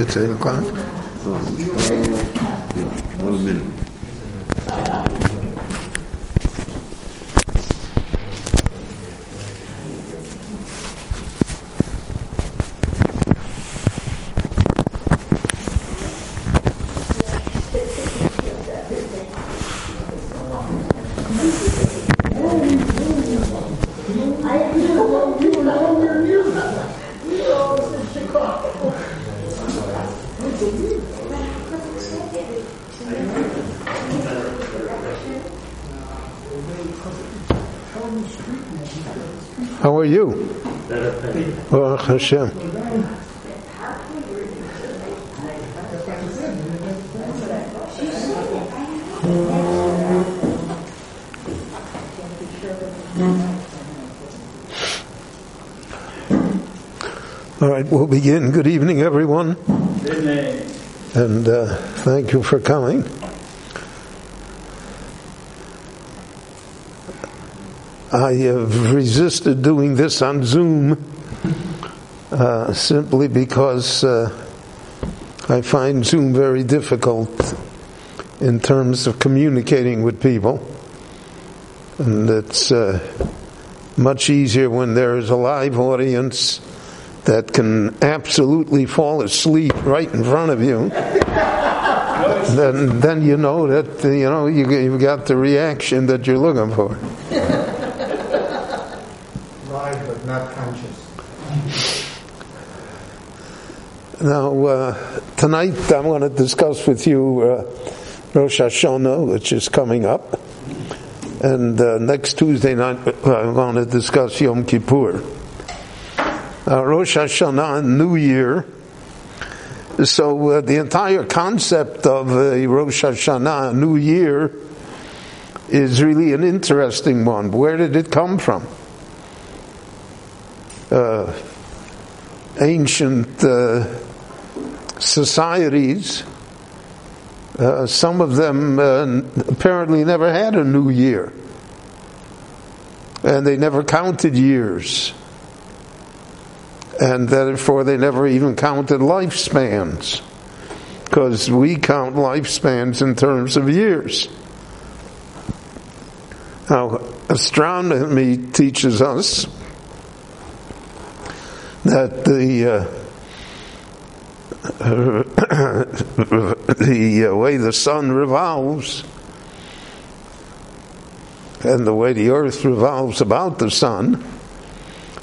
יוצא לי מכל... Hashem. All right, we'll begin. Good evening, everyone. And uh, thank you for coming. I have resisted doing this on Zoom uh, simply because uh, I find Zoom very difficult in terms of communicating with people. And it's uh, much easier when there is a live audience that can absolutely fall asleep right in front of you. then, then you know that you know you, you've got the reaction that you're looking for. Live but not conscious. Now, uh, tonight I'm going to discuss with you uh, Rosh Hashanah, which is coming up. And uh, next Tuesday night I'm going to discuss Yom Kippur. Uh, Rosh Hashanah, New Year. So uh, the entire concept of uh, Rosh Hashanah, New Year, is really an interesting one. Where did it come from? Uh, ancient uh, societies, uh, some of them uh, apparently never had a new year. And they never counted years. And therefore they never even counted lifespans. Because we count lifespans in terms of years. Now, astronomy teaches us that the uh, the uh, way the sun revolves and the way the earth revolves about the sun.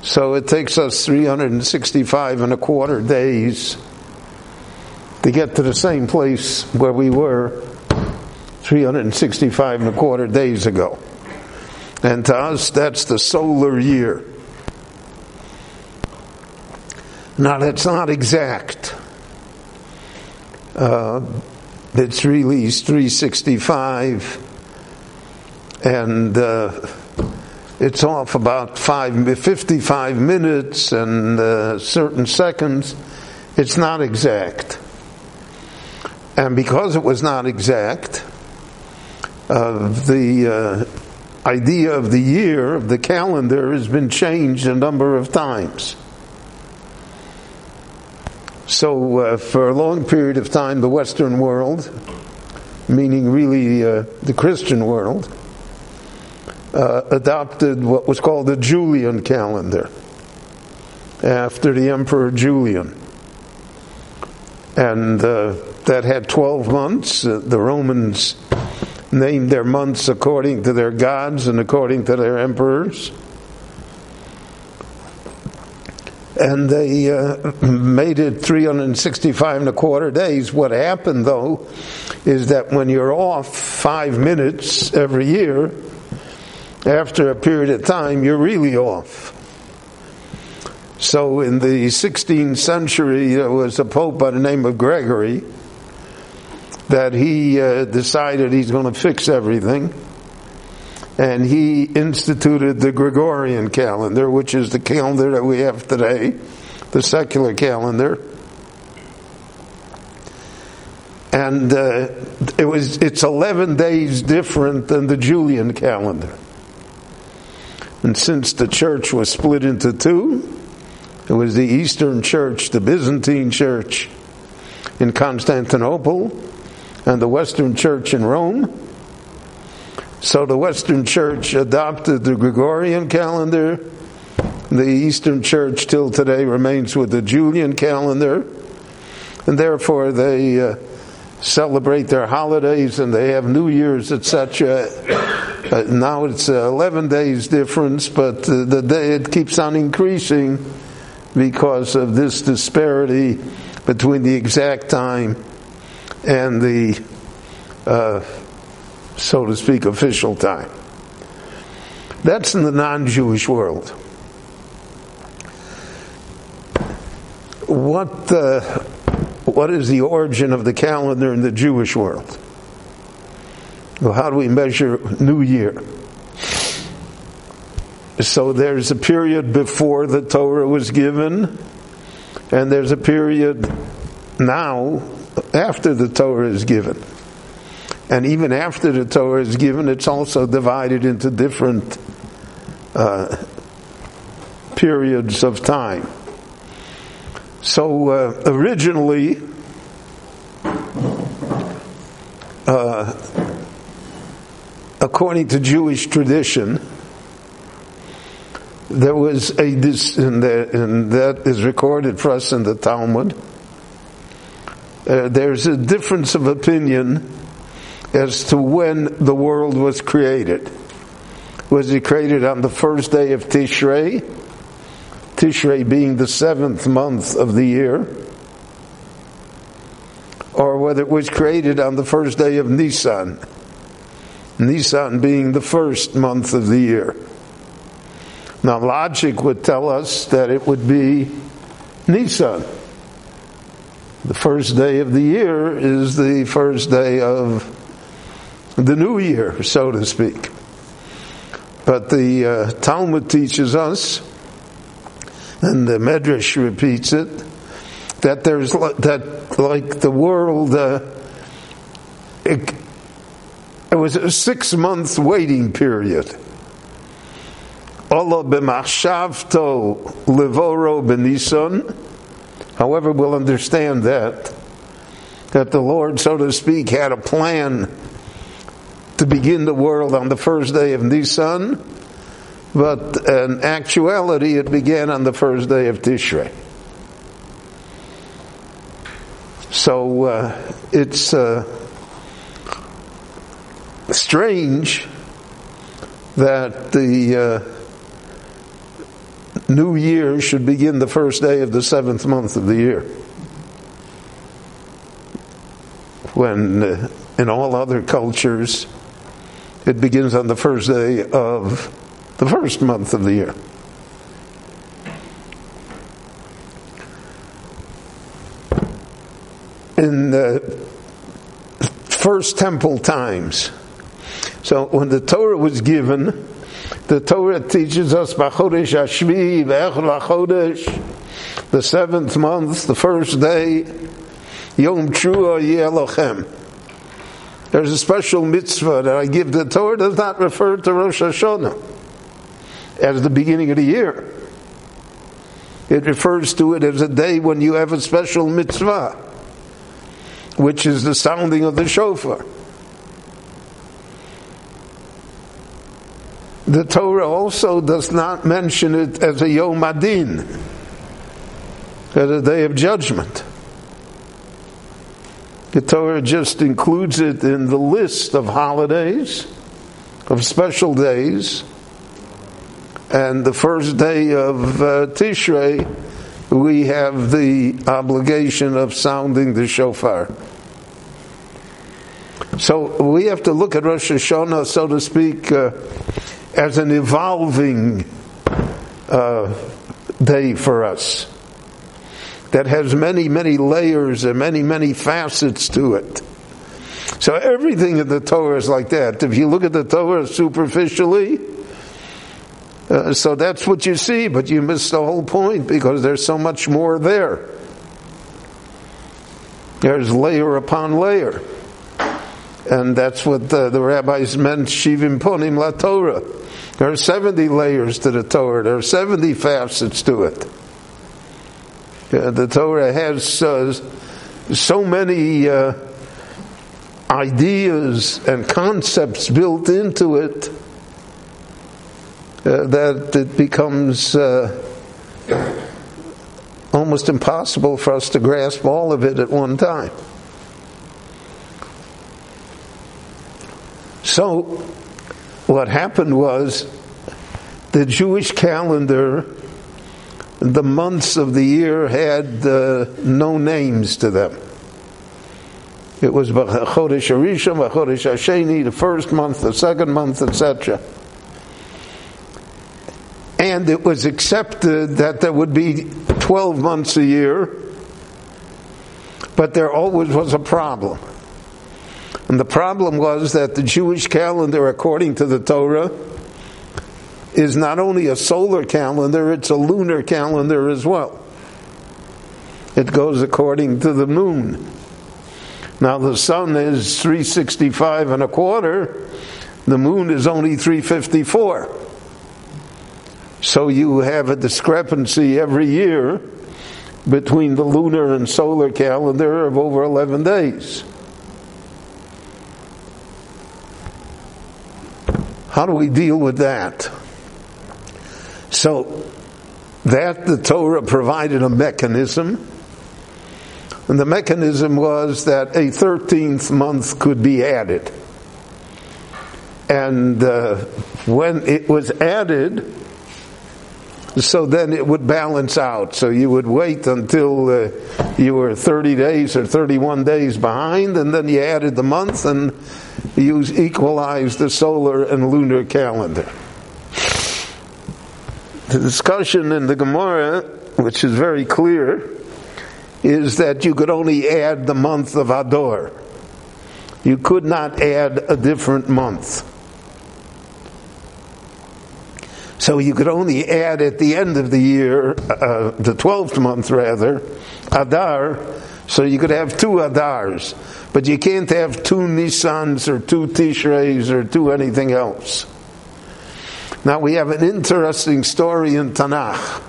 So it takes us 365 and a quarter days to get to the same place where we were 365 and a quarter days ago. And to us that's the solar year. Now, that's not exact. Uh, it's really 365, and uh, it's off about five, 55 minutes and uh, certain seconds. It's not exact. And because it was not exact, uh, the uh, idea of the year, of the calendar, has been changed a number of times. So, uh, for a long period of time, the Western world, meaning really uh, the Christian world, uh, adopted what was called the Julian calendar after the Emperor Julian. And uh, that had 12 months. Uh, the Romans named their months according to their gods and according to their emperors. And they uh, made it 365 and a quarter days. What happened though is that when you're off five minutes every year, after a period of time, you're really off. So in the 16th century, there was a pope by the name of Gregory that he uh, decided he's going to fix everything and he instituted the Gregorian calendar, which is the calendar that we have today, the secular calendar. And uh, it was it's 11 days different than the Julian calendar. And since the church was split into two, it was the Eastern Church, the Byzantine Church, in Constantinople and the Western Church in Rome. So the Western Church adopted the Gregorian calendar. The Eastern Church till today remains with the Julian calendar. And therefore they uh, celebrate their holidays and they have New Year's, etc. Uh, now it's uh, 11 days difference, but uh, the day it keeps on increasing because of this disparity between the exact time and the, uh, so to speak, official time. That's in the non-Jewish world. What uh, what is the origin of the calendar in the Jewish world? Well, how do we measure New Year? So there's a period before the Torah was given, and there's a period now after the Torah is given. And even after the Torah is given, it's also divided into different uh, periods of time. So uh, originally, uh, according to Jewish tradition, there was a this, and, that is recorded for us in the Talmud. Uh, there's a difference of opinion as to when the world was created. Was it created on the first day of Tishrei? Tishrei being the seventh month of the year, or whether it was created on the first day of Nisan, Nisan being the first month of the year. Now, logic would tell us that it would be Nisan. The first day of the year is the first day of the new year, so to speak. But the uh, Talmud teaches us and the Medrash repeats it, that there's that like the world, uh, it, it, was a six month waiting period. Livoro. However, we'll understand that that the Lord, so to speak, had a plan to begin the world on the first day of Nisan but in actuality, it began on the first day of Tishrei. So uh, it's uh, strange that the uh, new year should begin the first day of the seventh month of the year. When uh, in all other cultures, it begins on the first day of the first month of the year. In the first temple times, so when the Torah was given, the Torah teaches us Bachodesh Ashvi Chodesh, the seventh month, the first day, Yom Trua Yelochem. There's a special mitzvah that I give. The Torah does not refer to Rosh Hashanah as the beginning of the year. It refers to it as a day when you have a special mitzvah, which is the sounding of the shofar. The Torah also does not mention it as a Yom Adin, as a day of judgment. The Torah just includes it in the list of holidays, of special days, and the first day of uh, Tishrei, we have the obligation of sounding the shofar. So we have to look at Rosh Hashanah, so to speak, uh, as an evolving uh, day for us that has many, many layers and many, many facets to it. So everything in the Torah is like that. If you look at the Torah superficially, uh, so that's what you see, but you miss the whole point because there's so much more there. There's layer upon layer. And that's what the, the rabbis meant, Shivim Ponim La Torah. There are 70 layers to the Torah, there are 70 facets to it. Uh, the Torah has uh, so many uh, ideas and concepts built into it uh, that it becomes uh, almost impossible for us to grasp all of it at one time. So, what happened was the Jewish calendar, the months of the year had uh, no names to them. It was Chodesh Arishon, Chodesh Hasheni, the first month, the second month, etc. And it was accepted that there would be 12 months a year, but there always was a problem. And the problem was that the Jewish calendar, according to the Torah, is not only a solar calendar, it's a lunar calendar as well. It goes according to the moon. Now the sun is 365 and a quarter, the moon is only 354. So you have a discrepancy every year between the lunar and solar calendar of over 11 days. How do we deal with that? So, that the Torah provided a mechanism, and the mechanism was that a 13th month could be added. And uh, when it was added, so then it would balance out. So you would wait until uh, you were 30 days or 31 days behind, and then you added the month and you equalized the solar and lunar calendar. The discussion in the Gemara, which is very clear, is that you could only add the month of Adar. You could not add a different month. So you could only add at the end of the year, uh, the 12th month rather, Adar, so you could have two Adars. But you can't have two Nissans or two Tishreis or two anything else. Now we have an interesting story in Tanakh.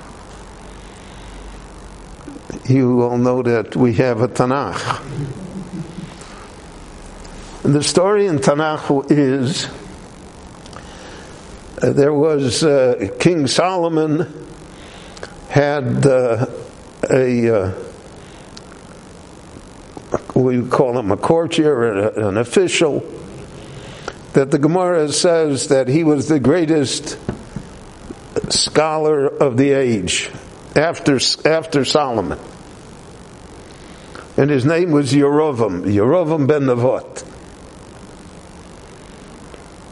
You all know that we have a Tanakh. And the story in Tanakh is uh, there was uh, King Solomon had uh, a uh, we call him a courtier, an official, that the Gemara says that he was the greatest scholar of the age after after Solomon, and his name was Yerovam, Yerovam ben Nevat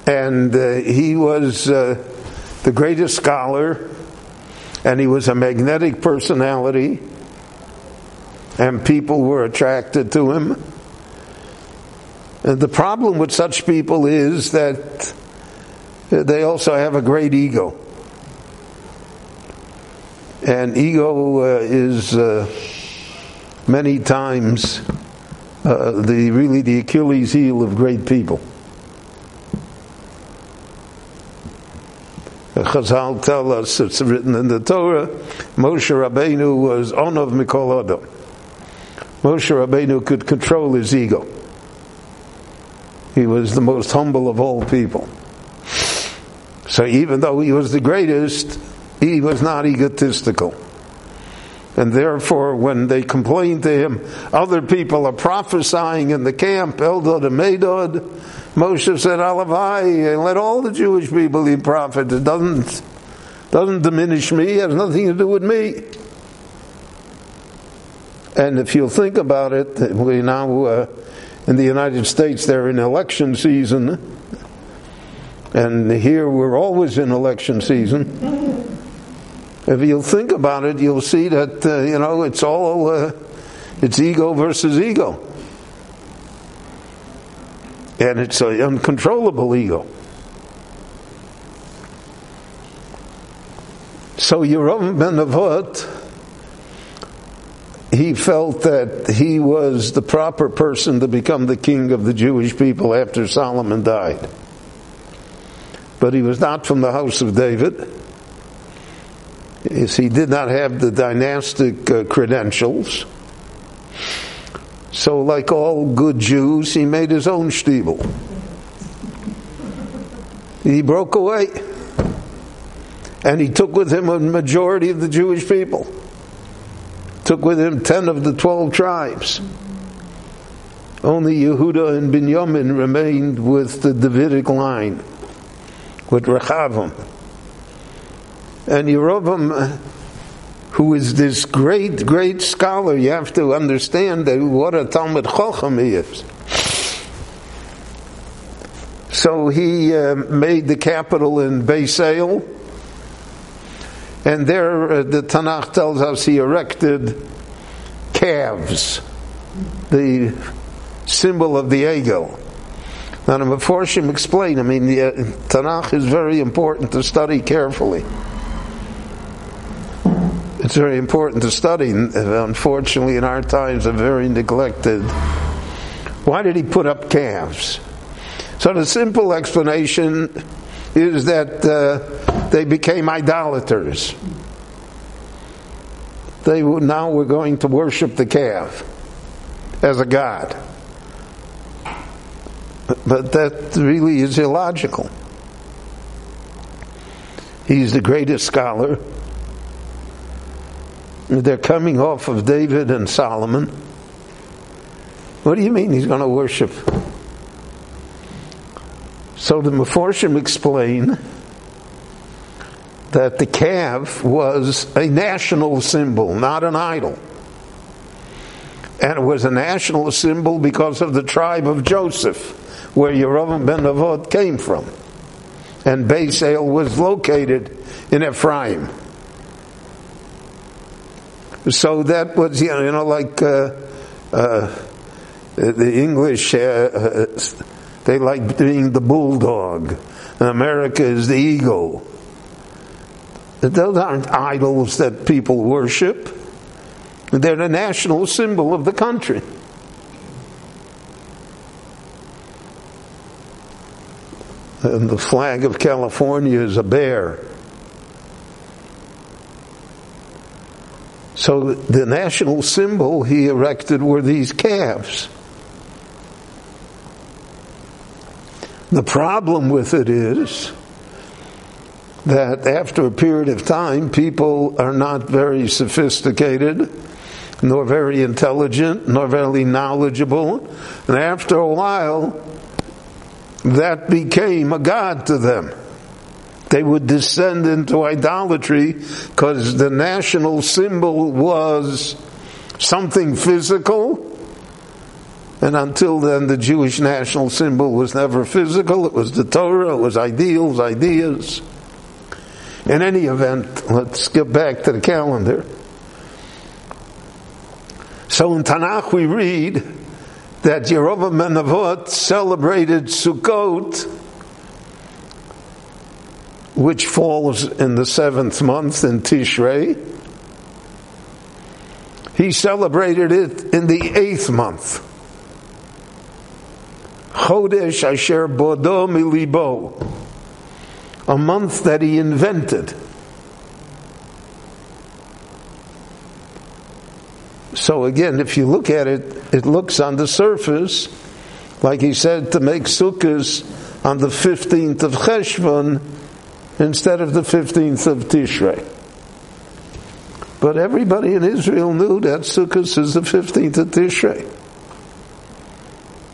and uh, he was uh, the greatest scholar, and he was a magnetic personality, and people were attracted to him. The problem with such people is that they also have a great ego. And ego uh, is uh, many times uh, the really the Achilles heel of great people. Chazal tell us, it's written in the Torah, Moshe Rabbeinu was Onov Mikol Adam. Moshe Rabbeinu could control his ego. He was the most humble of all people. So even though he was the greatest, he was not egotistical. And therefore, when they complained to him, other people are prophesying in the camp, Eldad and Medad, Moshe said, Alavai, and let all the Jewish people be prophets. It doesn't, doesn't diminish me, it has nothing to do with me. And if you'll think about it, we now, uh, in the United States, they're in election season. And here we're always in election season. If you'll think about it, you'll see that, uh, you know, it's all, uh, it's ego versus ego. And it's an uncontrollable ego. So Yerovam ben Nevat, he felt that he was the proper person to become the king of the Jewish people after Solomon died. But he was not from the house of David he did not have the dynastic uh, credentials. So, like all good Jews, he made his own shtibel. He broke away. And he took with him a majority of the Jewish people. Took with him 10 of the 12 tribes. Only Yehuda and Binyamin remained with the Davidic line, with Rechavam. And Yerovam, who is this great, great scholar, you have to understand that what a Talmud Chacham he is. So he uh, made the capital in Beis El, and there uh, the Tanakh tells us he erected calves, the symbol of the eagle. Now the Meforshim explain, I mean, the uh, Tanakh is very important to study carefully. It's very important to study. Unfortunately, in our times, are very neglected. Why did he put up calves? So the simple explanation is that uh, they became idolaters. They now were going to worship the calf as a god. But that really is illogical. He's the greatest scholar. They're coming off of David and Solomon. What do you mean he's going to worship? So the Meforshim explain that the calf was a national symbol, not an idol. And it was a national symbol because of the tribe of Joseph where Yerovam ben Nevat came from. And Beis El was located in Ephraim. So that was, you know, you know like uh, uh, the English, uh, uh they like being the bulldog. And America is the eagle. Those aren't idols that people worship. They're the national symbol of the country. And the flag of California is a bear. So the national symbol he erected were these calves. The problem with it is that after a period of time, people are not very sophisticated, nor very intelligent, nor very knowledgeable. And after a while, that became a god to them. They would descend into idolatry because the national symbol was something physical. And until then, the Jewish national symbol was never physical. It was the Torah, it was ideals, ideas. In any event, let's get back to the calendar. So in Tanakh we read that Yerovam ben Nevat celebrated Sukkot, which falls in the seventh month in Tishrei. He celebrated it in the eighth month. Chodesh Asher Bodo Milibo, a month that he invented. So again, if you look at it, it looks on the surface, like he said, to make sukkahs on the 15th of Cheshvan instead of the 15th of Tishrei. But everybody in Israel knew that Sukkot is the 15th of Tishrei.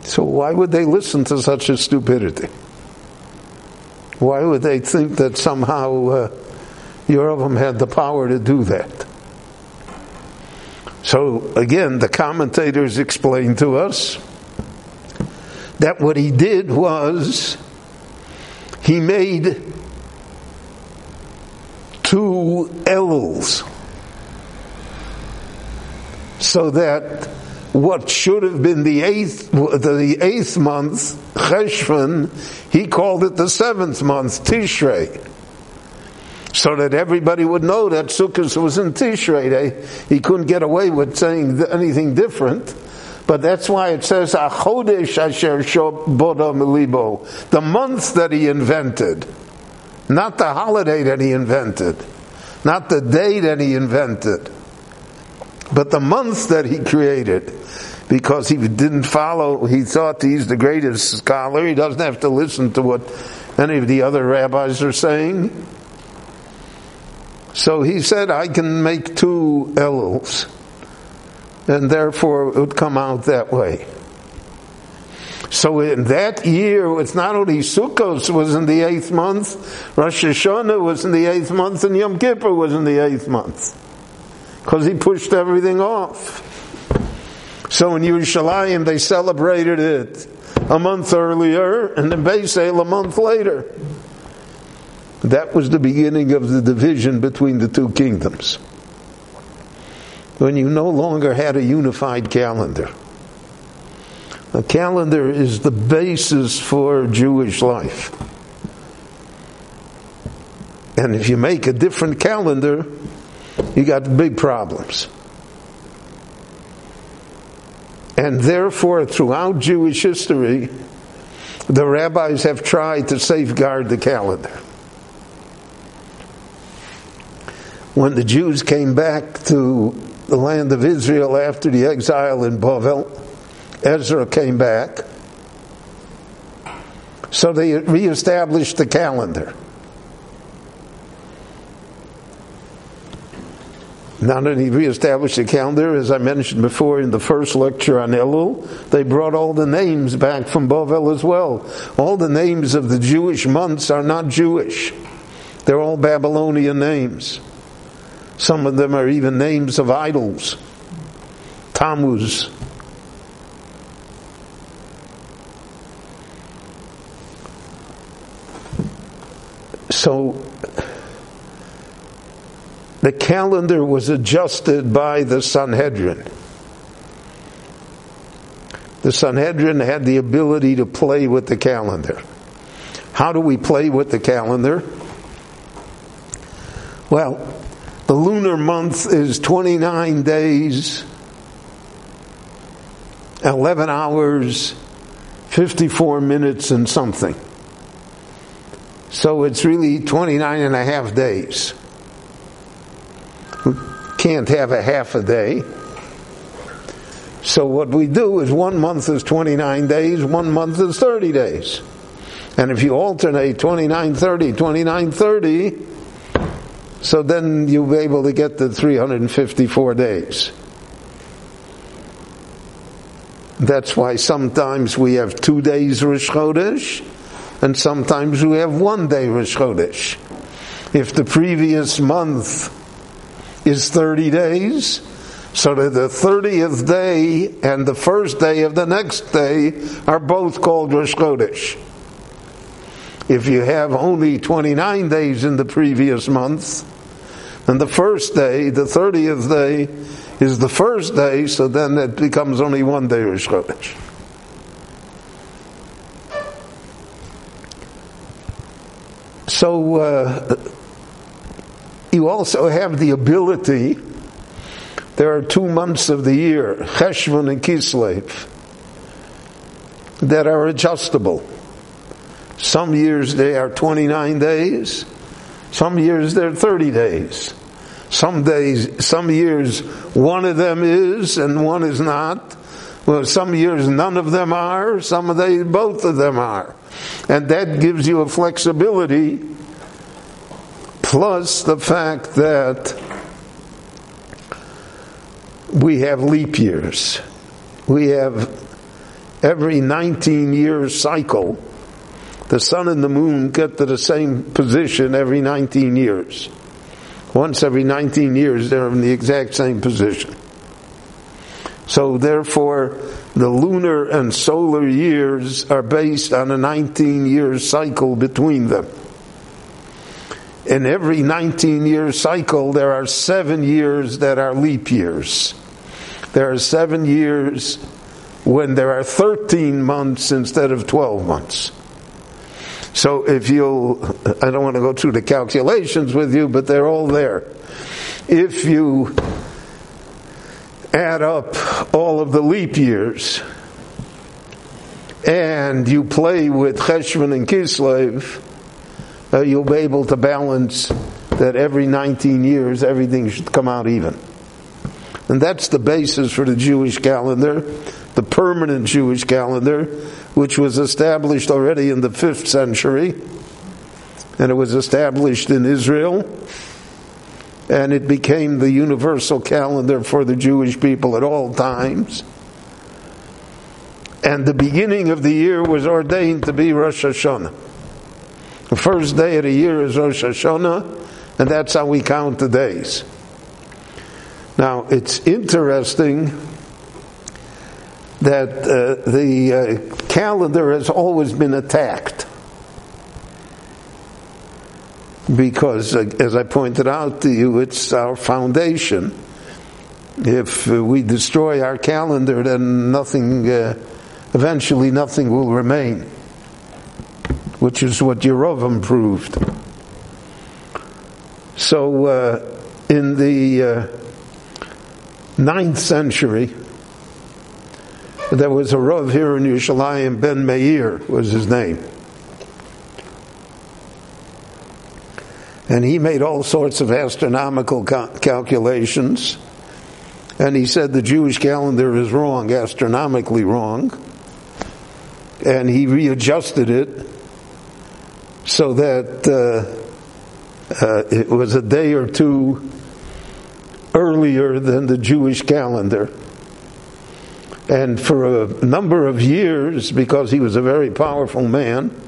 So why would they listen to such a stupidity? Why would they think that somehow uh, had the power to do that? So again, the commentators explain to us that what he did was he made two Eluls so that what should have been the eighth, the eighth month, Cheshvan, he called it the seventh month, Tishrei so that everybody would know that Sukkot was in Tishrei. They, he couldn't get away with saying anything different. But that's why it says Achodesh Asher Boda Milibo, the month that he invented, not the holiday that he invented, not the day that he invented. But the month that he created, because he didn't follow, he thought he's the greatest scholar, he doesn't have to listen to what any of the other rabbis are saying. So he said, I can make two Elul's, and therefore it would come out that way. So in that year, it's not only Sukkot was in the eighth month, Rosh Hashanah was in the eighth month, and Yom Kippur was in the eighth month. Because he pushed everything off. So in Yerushalayim, they celebrated it a month earlier, and in Beis El a month later. That was the beginning of the division between the two kingdoms. When you no longer had a unified calendar. A calendar is the basis for Jewish life. And if you make a different calendar, you got big problems. And therefore, throughout Jewish history, the rabbis have tried to safeguard the calendar. When the Jews came back to the land of Israel after the exile in Bavel, Ezra came back. So they reestablished the calendar. Not only reestablished the calendar, as I mentioned before in the first lecture on Elul, they brought all the names back from Bavel as well. All the names of the Jewish months are not Jewish. They're all Babylonian names. Some of them are even names of idols. Tammuz, So the calendar was adjusted by the Sanhedrin. The Sanhedrin had the ability to play with the calendar. How do we play with the calendar? Well, the lunar month is 29 days, 11 hours, 54 minutes, and something. So it's really 29 and a half days. Can't have a half a day. So what we do is one month is 29 days, one month is 30 days. And if you alternate 29, 30, 29, 30, so then you'll be able to get the 354 days. That's why sometimes we have two days Rosh Chodesh, and sometimes we have one day Rosh Chodesh. If the previous month is 30 days, so that the 30th day and the first day of the next day are both called Rosh Chodesh. If you have only 29 days in the previous month, and the first day, the 30th day, is the first day, so then it becomes only one day Rosh Chodesh. So uh, you also have the ability. There are two months of the year, Cheshvan and Kislev, that are adjustable. Some years they are 29 days. Some years they're 30 days. Some days, some years, one of them is and one is not. Well, some years none of them are. Some of they, both of them are. And that gives you a flexibility, plus the fact that we have leap years. We have every 19 year cycle, the sun and the moon get to the same position every 19 years. Once every 19 years, they're in the exact same position. So therefore, the lunar and solar years are based on a 19 year cycle between them. In every 19 year cycle, there are seven years that are leap years. There are seven years when there are 13 months instead of 12 months. So if you'll, I don't want to go through the calculations with you, but they're all there. If you add up all of the leap years and you play with Cheshvan and Kislev, uh, you'll be able to balance that every 19 years everything should come out even. And that's the basis for the Jewish calendar, the permanent Jewish calendar, which was established already in the 5th century. And it was established in Israel. And it became the universal calendar for the Jewish people at all times. And the beginning of the year was ordained to be Rosh Hashanah. The first day of the year is Rosh Hashanah, and that's how we count the days. Now, it's interesting that uh, the uh, calendar has always been attacked. Because, uh, as I pointed out to you, it's our foundation. If we destroy our calendar, then nothing, uh, eventually nothing will remain, which is what Yerovam proved. So, uh, in the ninth century, there was a Rav here in Yerushalayim, Ben Meir was his name. And he made all sorts of astronomical cal- calculations. And he said the Jewish calendar is wrong, astronomically wrong. And he readjusted it so that uh, uh, it was a day or two earlier than the Jewish calendar. And for a number of years, because he was a very powerful man,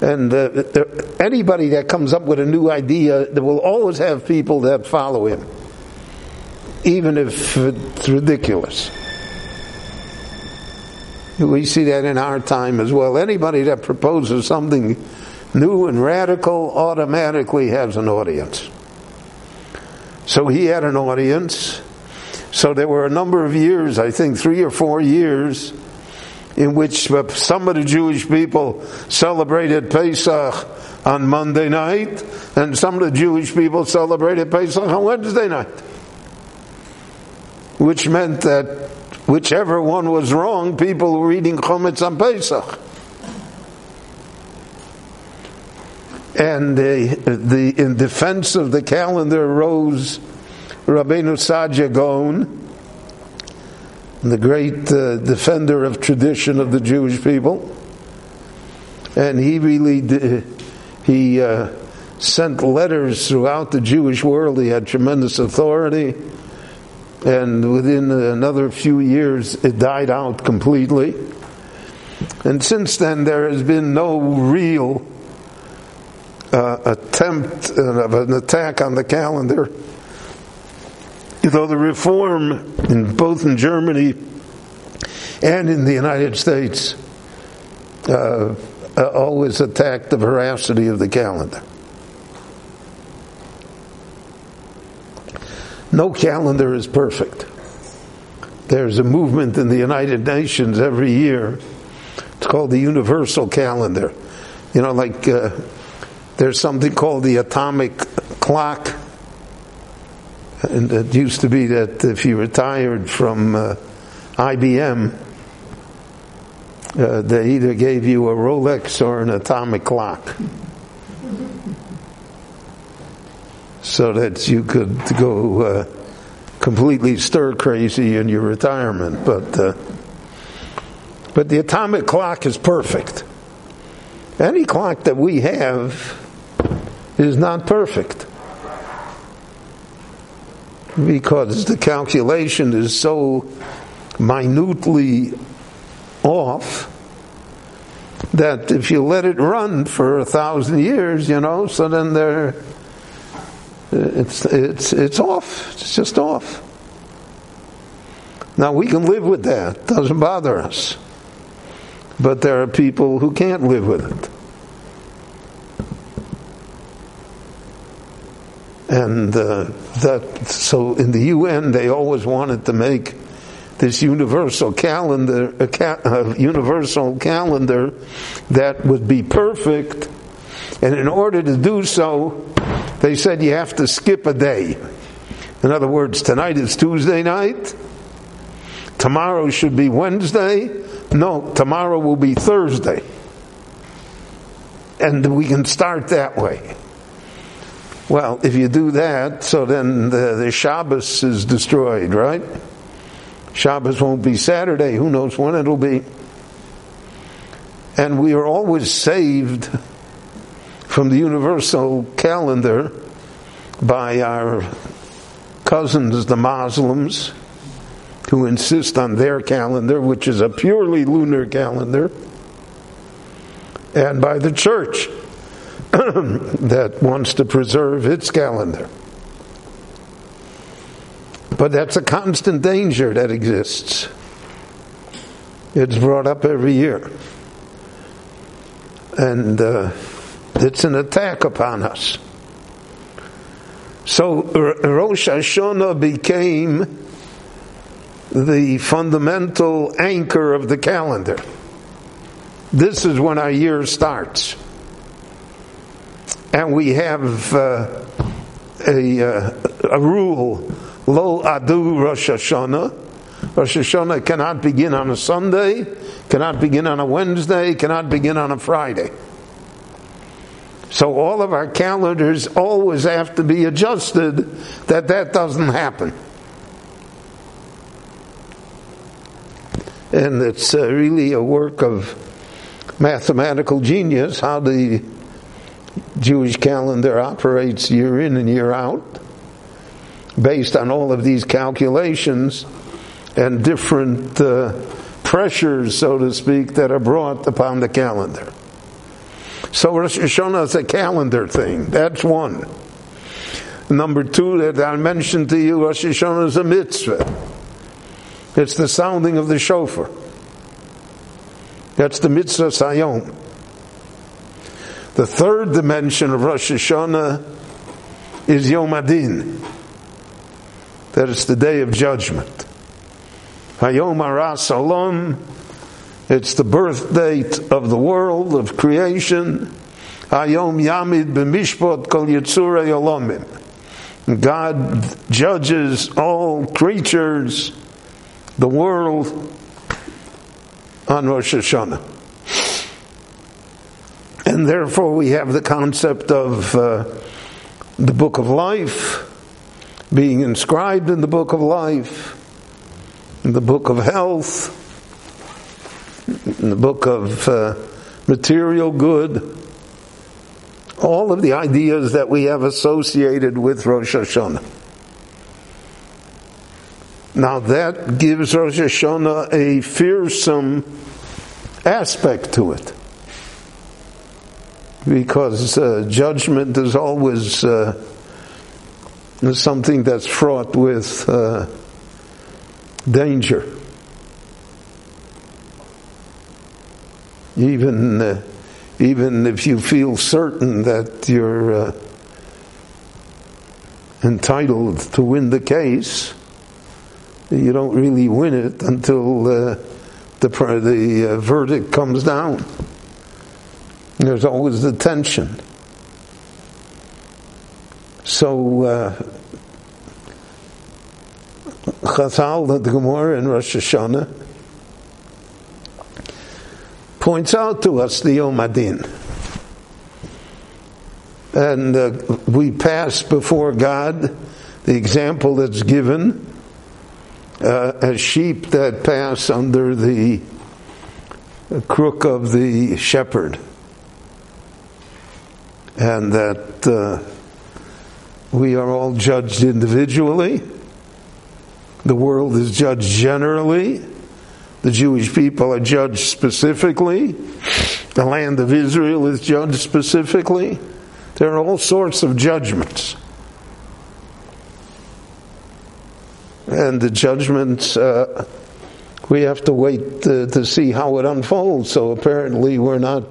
and uh, there, anybody that comes up with a new idea, there will always have people that follow him, even if it's ridiculous. We see that in our time as well. Anybody that proposes something new and radical automatically has an audience. So he had an audience. So there were a number of years, I think three or four years, in which uh, some of the Jewish people celebrated Pesach on Monday night, and some of the Jewish people celebrated Pesach on Wednesday night. Which meant that whichever one was wrong, people were eating chometz on Pesach. And the, the, in defense of the calendar rose Rabbeinu Saadia Gaon, the great uh, defender of tradition of the Jewish people. And he really did, he uh, sent letters throughout the Jewish world. He had tremendous authority. And within another few years, it died out completely. And since then, there has been no real uh, attempt of an attack on the calendar. Though the reform in both in Germany and in the United States uh, uh, always attacked the veracity of the calendar. No calendar is perfect. There's a movement in the United Nations every year. It's called the Universal Calendar. You know, like uh, there's something called the atomic clock. And it used to be that if you retired from uh, IBM, uh, they either gave you a Rolex or an atomic clock. So that you could go uh, completely stir crazy in your retirement. But, uh, but the atomic clock is perfect. Any clock that we have is not perfect because the calculation is so minutely off that if you let it run for a thousand years, you know, so then there, it's it's it's off. It's just off. Now we can live with that; It doesn't bother us. But there are people who can't live with it. And uh, that so in the UN they always wanted to make this universal calendar, a, ca- a universal calendar that would be perfect. And in order to do so, they said you have to skip a day. In other words, tonight is Tuesday night. Tomorrow should be Wednesday. No, tomorrow will be Thursday. And we can start that way. Well, if you do that, so then the, the Shabbos is destroyed, right? Shabbos won't be Saturday. Who knows when it'll be? And we are always saved from the universal calendar by our cousins, the Muslims, who insist on their calendar, which is a purely lunar calendar, and by the church that wants to preserve its calendar. But that's a constant danger that exists. It's brought up every year. And uh, it's an attack upon us. So Rosh Hashanah became the fundamental anchor of the calendar. This is when our year starts. And we have uh, a, uh, a rule, Lo Adu Rosh Hashanah. Rosh Hashanah cannot begin on a Sunday, cannot begin on a Wednesday, cannot begin on a Friday. So all of our calendars always have to be adjusted that that doesn't happen. And it's uh, really a work of mathematical genius how the Jewish calendar operates year in and year out based on all of these calculations and different uh, pressures, so to speak, that are brought upon the calendar. So Rosh Hashanah is a calendar thing. That's one. Number two that I mentioned to you, Rosh Hashanah is a mitzvah. It's the sounding of the shofar. That's the mitzvah sayom. The third dimension of Rosh Hashanah is Yom Adin. That is the day of judgment. Hayom Aras it's the birth date of the world, of creation. Ayom Yamid b'mishpot kol yitzurei olamim. God judges all creatures, the world, on Rosh Hashanah. And therefore we have the concept of uh, the book of life being inscribed in the book of life, in the book of health, in the book of uh, material good, all of the ideas that we have associated with Rosh Hashanah. Now that gives Rosh Hashanah a fearsome aspect to it. Because uh, judgment is always uh, something that's fraught with uh, danger. Even uh, even if you feel certain that you're uh, entitled to win the case, you don't really win it until uh, the the uh, verdict comes down. There's always the tension. So. Uh, Chazal, the Gemara in Rosh Hashanah, points out to us the Yom Adin. And uh, we pass before God the example that's given uh, as sheep that pass under the crook of the shepherd. And that uh, we are all judged individually, the world is judged generally the Jewish people are judged specifically. The land of Israel is judged specifically. There are all sorts of judgments. And the judgments, uh, we have to wait to, to, see how it unfolds. So apparently, we're not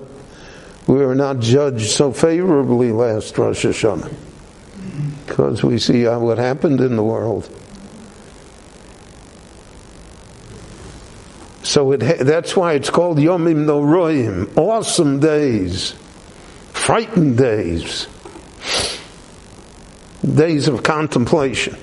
we were not judged so favorably last Rosh Hashanah because we see what happened in the world. So it, that's why it's called Yomim Noroim, awesome days, frightened days, days of contemplation.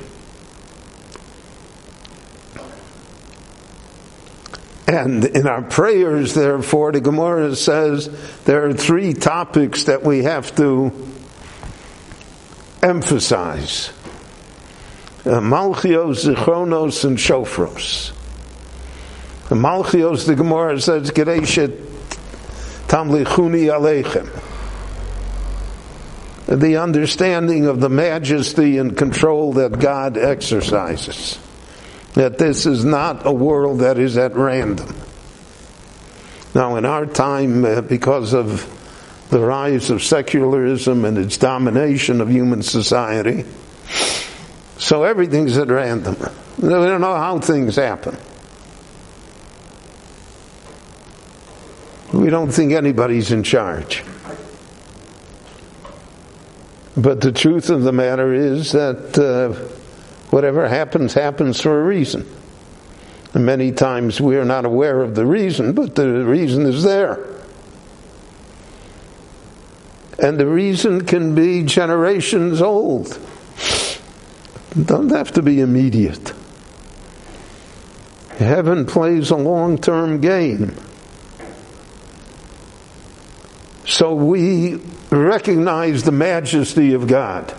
And in our prayers, therefore, the Gemara says there are three topics that we have to emphasize. Uh, Malchios, Zichronos, and Shofros. The Malchios, the Gemara says, Gereshet Tamlichuni Aleichem. The understanding of the majesty and control that God exercises. That this is not a world that is at random. Now, in our time, uh, because of the rise of secularism and its domination of human society, so everything's at random. We don't know how things happen. We don't think anybody's in charge. But the truth of the matter is that uh, whatever happens, happens for a reason. And many times we are not aware of the reason, but the reason is there. And the reason can be generations old. It doesn't have to be immediate. Heaven plays a long term game. So we recognize the majesty of God.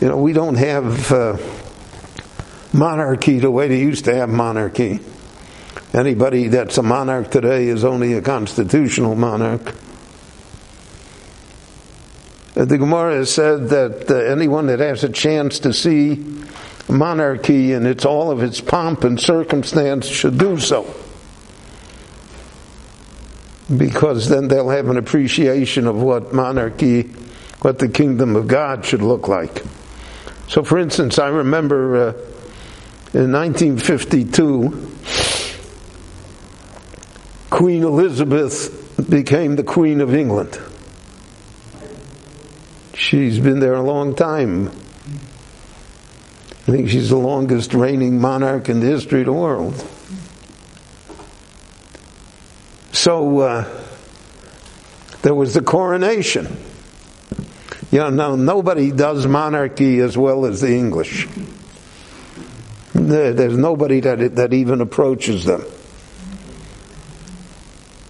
You know, we don't have uh, monarchy the way they used to have monarchy. Anybody that's a monarch today is only a constitutional monarch. The Gemara said that uh, anyone that has a chance to see monarchy in its all of its pomp and circumstance should do so. Because then they'll have an appreciation of what monarchy, what the kingdom of God should look like. So, for instance, I remember uh, in 1952, Queen Elizabeth became the Queen of England. She's been there a long time. I think she's the longest reigning monarch in the history of the world. So uh, there was the coronation. You know, now nobody does monarchy as well as the English. There's nobody that, that even approaches them.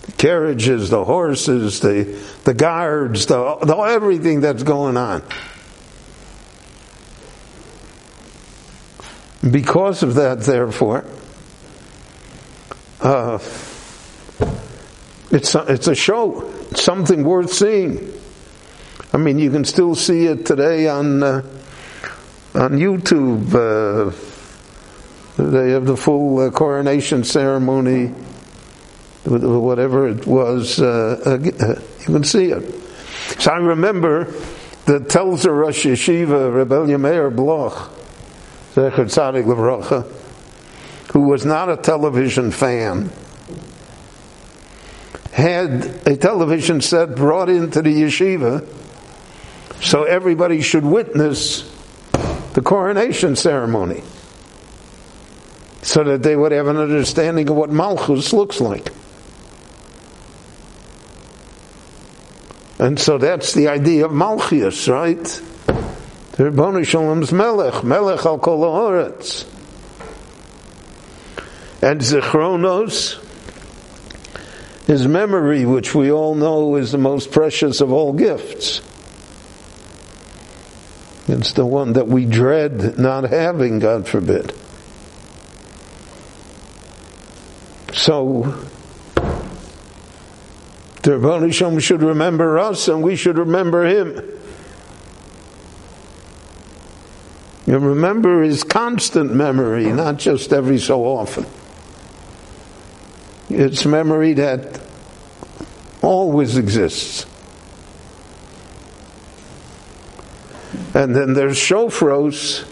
The carriages, the horses, the, the guards, the, the, everything that's going on. Because of that, therefore, uh, it's a, it's a show, it's something worth seeing. I mean, you can still see it today on uh, on YouTube. Uh, they have the full uh, coronation ceremony, whatever it was. Uh, uh, you can see it. So I remember the Telzer Rosh Yeshiva Rebbe Meir Bloch, who was not a television fan, had a television set brought into the yeshiva so everybody should witness the coronation ceremony so that they would have an understanding of what Malchus looks like. And so that's the idea of Malchus, right? The Ribbono Shel Olam's Melech, Melech al Kol. And Zichronos, his memory, which we all know is the most precious of all gifts. It's the one that we dread not having, God forbid. So, the should remember us and we should remember him. You remember his constant memory, not just every so often. It's memory that always exists. And then there's shofros,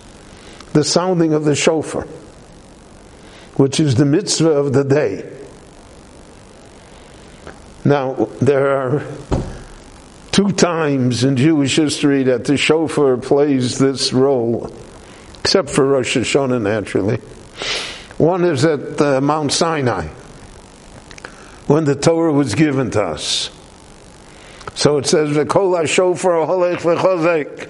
the sounding of the shofar which is the mitzvah of the day. Now, there are two times in Jewish history that the shofar plays this role, except for Rosh Hashanah, naturally. One is at uh, Mount Sinai, when the Torah was given to us. So it says, "V'kol shofar holech v'chozek."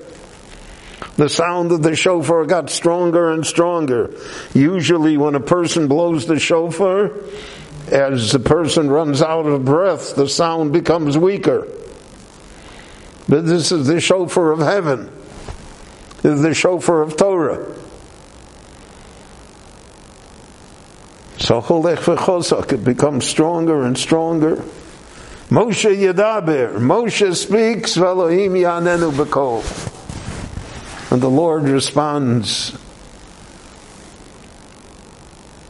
the sound of the shofar got stronger and stronger. Usually, when a person blows the shofar, as the person runs out of breath, the sound becomes weaker. But this is the shofar of heaven. This is the shofar of Torah. So it becomes stronger and stronger. Moshe Yadaber, Moshe speaks, Elohim Yanenu B'kol. And the Lord responds.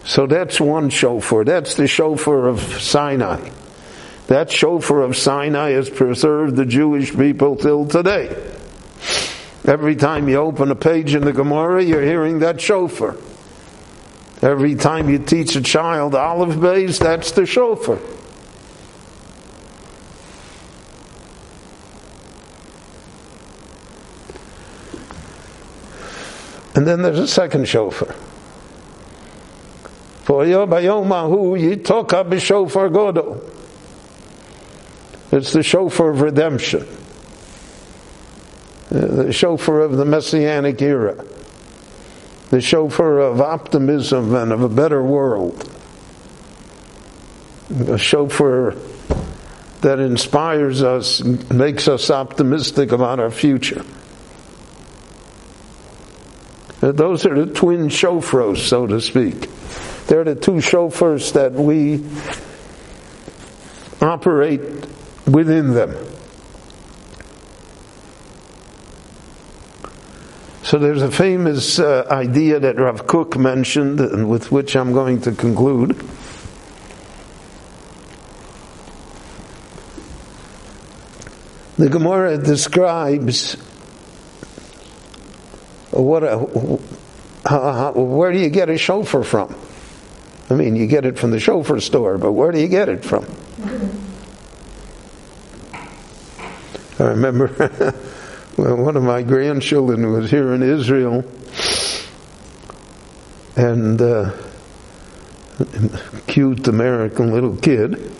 So that's one shofar. That's the shofar of Sinai. That shofar of Sinai has preserved the Jewish people till today. Every time you open a page in the Gemara, you're hearing that shofar. Every time you teach a child olive Beis, that's the shofar. And then there's a second shofar. For Yobayomahu Yitoka b'shofar godo. It's the shofar of redemption. Uh, the shofar of the Messianic era the shofar of optimism and of a better world. A shofar that inspires us, makes us optimistic about our future. Those are the twin shofars, so to speak. They're the two shofars that we operate within them. So there's a famous uh, idea that Rav Kook mentioned, and with which I'm going to conclude. The Gemara describes what a, where do you get a shofar from? I mean, you get it from the shofar store, but where do you get it from? I remember Well, one of my grandchildren was here in Israel, and uh, cute American little kid,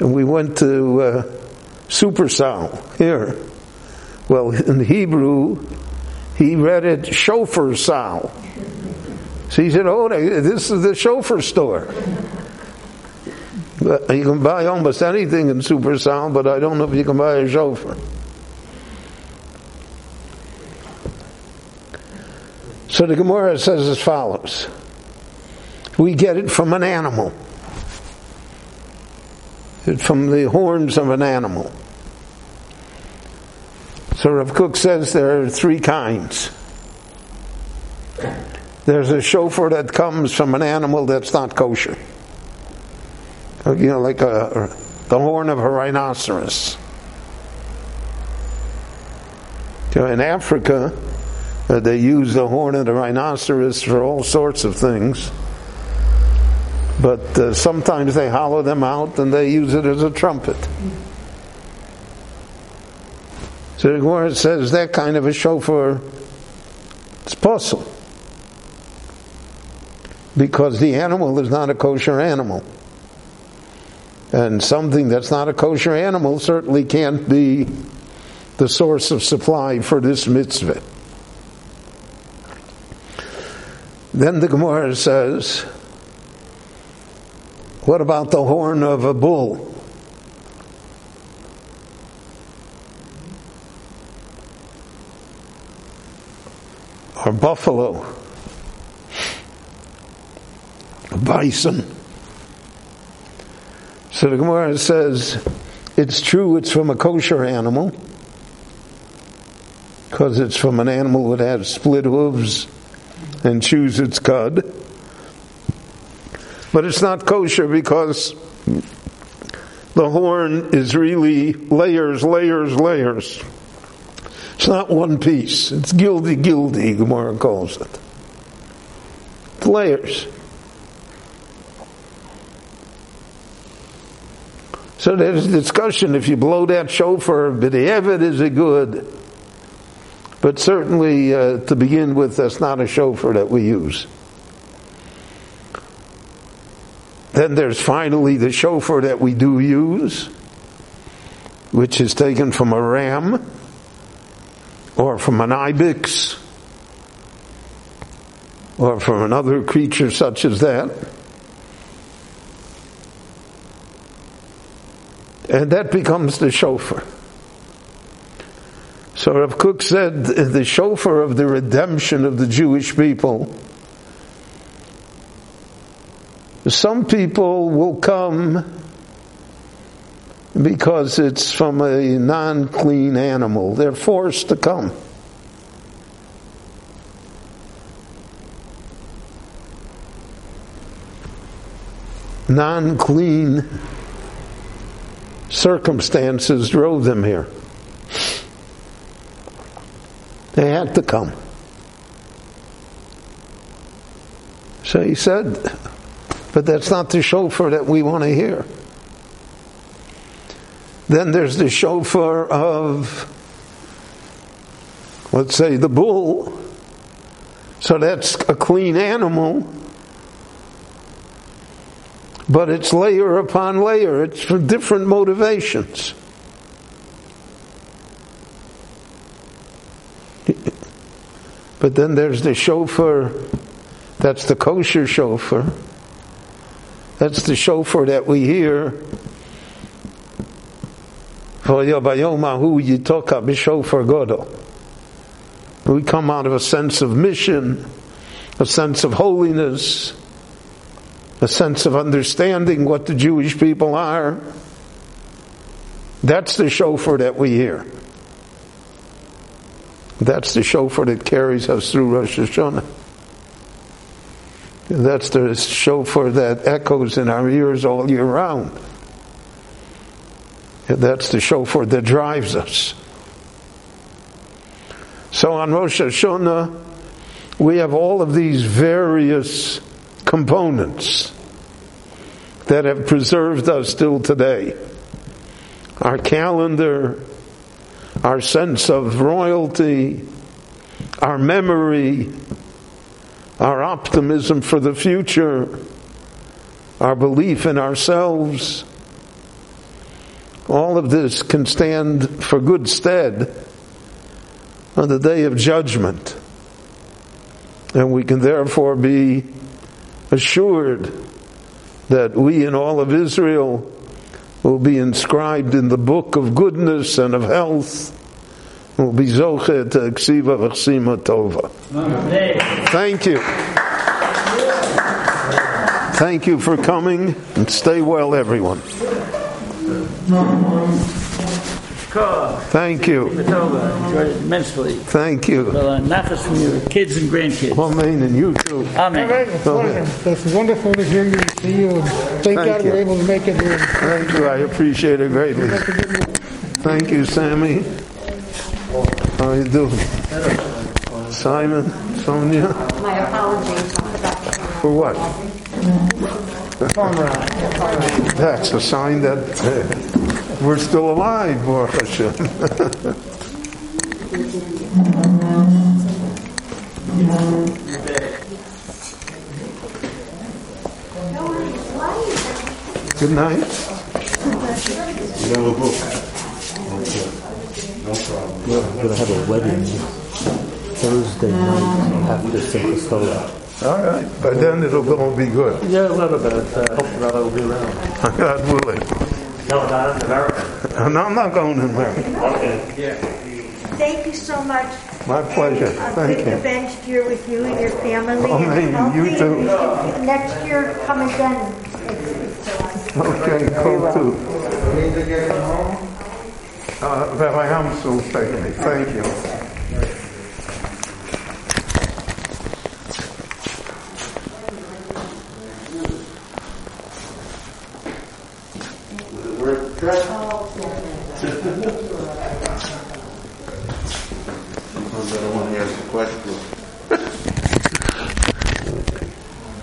and we went to uh, Supersal here. Well, in Hebrew, he read it Shofar Sal. So he said, "Oh, this is the chauffeur store." You can buy almost anything in Super Supersal, but I don't know if you can buy a chauffeur. So the Gemara says as follows We get it from an animal, from the horns of an animal. So Rav Kook says there are three kinds. There's a shofar that comes from an animal that's not kosher. You know, like a, the horn of a rhinoceros. in Africa, uh, they use the horn of the rhinoceros for all sorts of things. But uh, sometimes they hollow them out and they use it as a trumpet. So the Gemara says that kind of a shofar is possible. Because the animal is not a kosher animal. And something that's not a kosher animal certainly can't be the source of supply for this mitzvah. Then the Gemara says, what about the horn of a bull? Or buffalo? Bison? So the Gemara says, it's true it's from a kosher animal, because it's from an animal that has split hooves and chews its cud. But it's not kosher because the horn is really layers, layers, layers. It's not one piece. It's gildy, gildy, Gemara calls it. It's layers. So there's a discussion if you blow that shofar, Evid is it good? But certainly, uh, to begin with, that's not a shofar that we use. Then there's finally the shofar that we do use, which is taken from a ram or from an ibex or from another creature such as that. And that becomes the shofar. So Rav Kook said the shofar of the redemption of the Jewish people. Some people will come because it's from a non clean animal. They're forced to come. Non clean circumstances drove them here. They had to come. So he said, but that's not the shofar that we want to hear. Then there's the shofar of, let's say, the bull. So that's a clean animal. But it's layer upon layer, it's for different motivations. But then there's the shofar, that's the kosher shofar. That's the shofar that we hear. We come out of a sense of mission, a sense of holiness, a sense of understanding what the Jewish people are. That's the shofar that we hear. That's the shofar that carries us through Rosh Hashanah. That's the shofar that echoes in our ears all year round. That's the shofar that drives us. So on Rosh Hashanah, we have all of these various components that have preserved us till today. Our calendar, our sense of royalty, our memory, our optimism for the future, our belief in ourselves. All of this can stand for good stead on the day of judgment. And we can therefore be assured that we and all of Israel will be inscribed in the book of goodness and of health. Will be zochet to tova. Thank you. Thank you for coming and stay well, everyone. Thank you. Enjoyed it immensely. Thank you. Well, uh, nachas from your kids and grandkids. Amen, and you too. Amen. It's wonderful. It's wonderful to hear you and see you. Thank, Thank God you. we're able to make it here. Thank you. I appreciate it greatly. Thank you, Sammy. How you doing? Simon, Sonia, My apologies. for what? That's a sign that uh, we're still alive, Baruch Hashem. Good night. You have a book. We're gonna have a wedding Thursday night after Simchas Torah. All right. By then it'll all be good. Yeah, a little bit. Uh, hope that'll be around. God willing. No, not in America. No, I'm not going to America. Okay. Yeah. Thank you so much. My pleasure. I'll Thank take the you. bench here with you and your family. Oh, and man, you too. Next year, come again. Okay, cool too. Uh, Rabbi Hamsel will take me. Thank you.